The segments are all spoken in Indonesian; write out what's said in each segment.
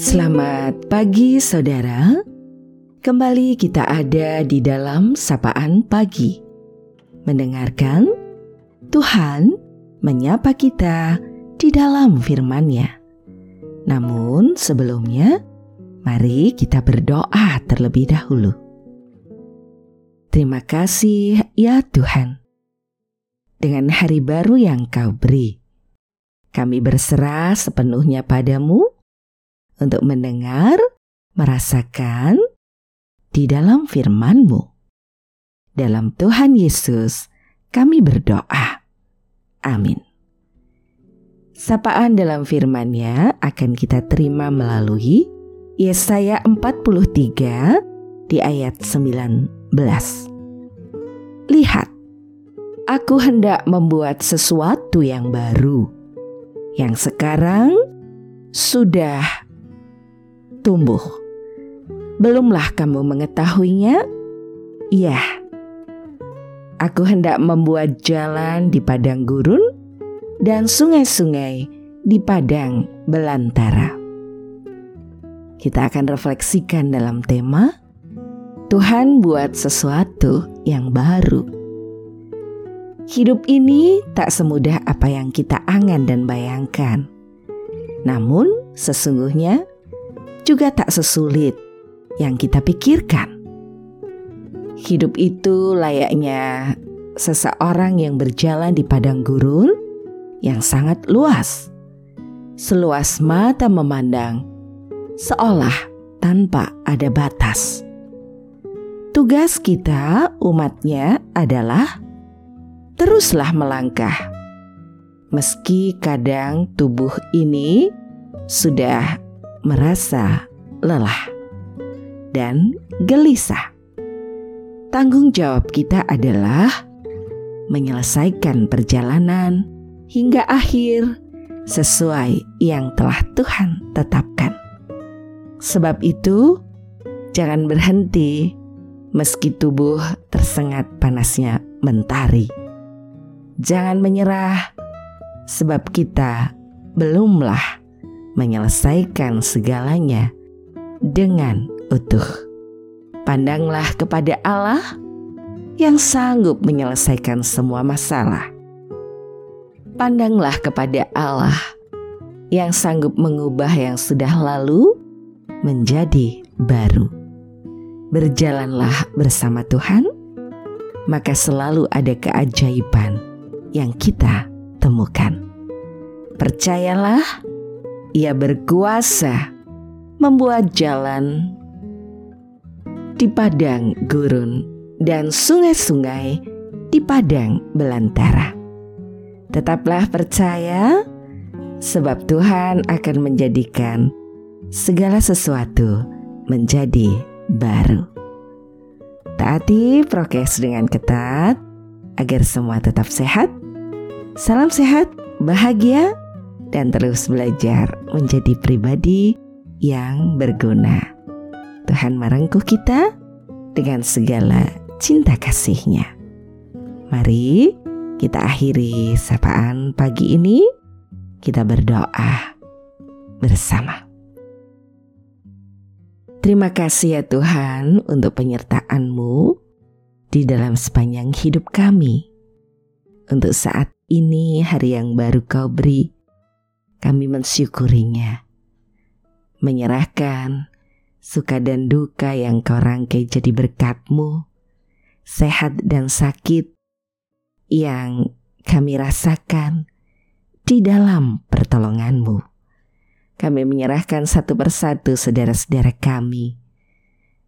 Selamat pagi saudara. Kembali kita ada di dalam sapaan pagi. Mendengarkan Tuhan menyapa kita di dalam firman-Nya. Namun sebelumnya, mari kita berdoa terlebih dahulu. Terima kasih ya Tuhan. Dengan hari baru yang kau beri, kami berserah sepenuhnya padamu untuk mendengar, merasakan di dalam firman-Mu. Dalam Tuhan Yesus, kami berdoa. Amin. Sapaan dalam firman-Nya akan kita terima melalui Yesaya 43 di ayat 19. Lihat, aku hendak membuat sesuatu yang baru, yang sekarang sudah tumbuh. Belumlah kamu mengetahuinya? Ya, aku hendak membuat jalan di padang gurun dan sungai-sungai di padang belantara. Kita akan refleksikan dalam tema Tuhan buat sesuatu yang baru. Hidup ini tak semudah apa yang kita angan dan bayangkan. Namun, sesungguhnya juga tak sesulit yang kita pikirkan. Hidup itu layaknya seseorang yang berjalan di padang gurun yang sangat luas. Seluas mata memandang, seolah tanpa ada batas. Tugas kita, umatnya, adalah teruslah melangkah. Meski kadang tubuh ini sudah merasa lelah dan gelisah. Tanggung jawab kita adalah menyelesaikan perjalanan hingga akhir sesuai yang telah Tuhan tetapkan. Sebab itu, jangan berhenti meski tubuh tersengat panasnya mentari. Jangan menyerah, sebab kita belumlah menyelesaikan segalanya dengan utuh. Pandanglah kepada Allah yang sanggup menyelesaikan semua masalah. Pandanglah kepada Allah yang sanggup mengubah yang sudah lalu menjadi baru. Berjalanlah bersama Tuhan, maka selalu ada keajaiban yang kita temukan. Percayalah ia berkuasa membuat jalan di padang gurun dan sungai-sungai di padang belantara. Tetaplah percaya, sebab Tuhan akan menjadikan segala sesuatu menjadi baru. Taati prokes dengan ketat agar semua tetap sehat. Salam sehat, bahagia, dan terus belajar menjadi pribadi yang berguna. Tuhan merengkuh kita dengan segala cinta kasihnya. Mari kita akhiri sapaan pagi ini. Kita berdoa bersama. Terima kasih ya Tuhan untuk penyertaan-Mu di dalam sepanjang hidup kami. Untuk saat ini hari yang baru kau beri, kami mensyukurinya. Menyerahkan suka dan duka yang kau rangkai jadi berkatmu, sehat dan sakit yang kami rasakan di dalam pertolonganmu. Kami menyerahkan satu persatu saudara-saudara kami,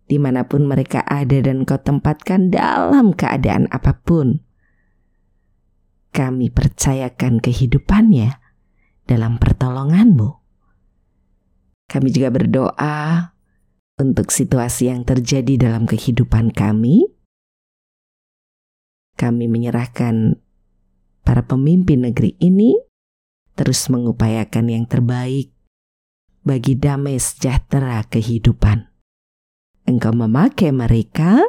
di mana pun mereka ada dan kau tempatkan dalam keadaan apa pun. Kami percayakan kehidupannya dalam pertolonganmu. Kami juga berdoa untuk situasi yang terjadi dalam kehidupan kami. Kami menyerahkan para pemimpin negeri ini terus mengupayakan yang terbaik bagi damai sejahtera kehidupan. Engkau memakai mereka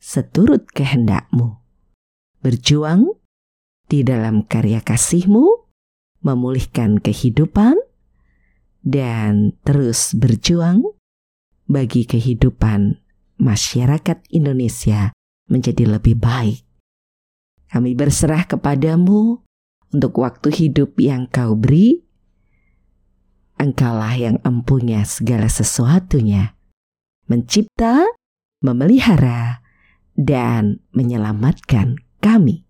seturut kehendakmu. Berjuang di dalam karya kasihmu memulihkan kehidupan, dan terus berjuang bagi kehidupan masyarakat Indonesia menjadi lebih baik. Kami berserah kepadamu untuk waktu hidup yang kau beri. Engkaulah yang empunya segala sesuatunya. Mencipta, memelihara, dan menyelamatkan kami.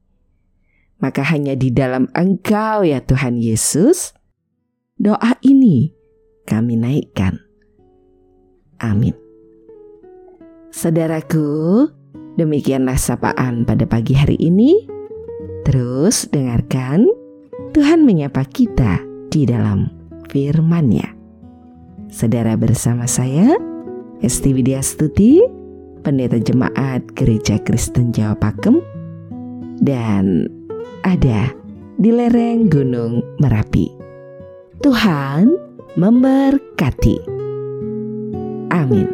Maka hanya di dalam Engkau ya Tuhan Yesus, doa ini kami naikkan. Amin. Saudaraku, demikianlah sapaan pada pagi hari ini. Terus dengarkan Tuhan menyapa kita di dalam firman-Nya. Saudara bersama saya, Esti Widya Stuti, Pendeta Jemaat Gereja Kristen Jawa Pakem, dan ada di lereng Gunung Merapi. Tuhan memberkati. Amin.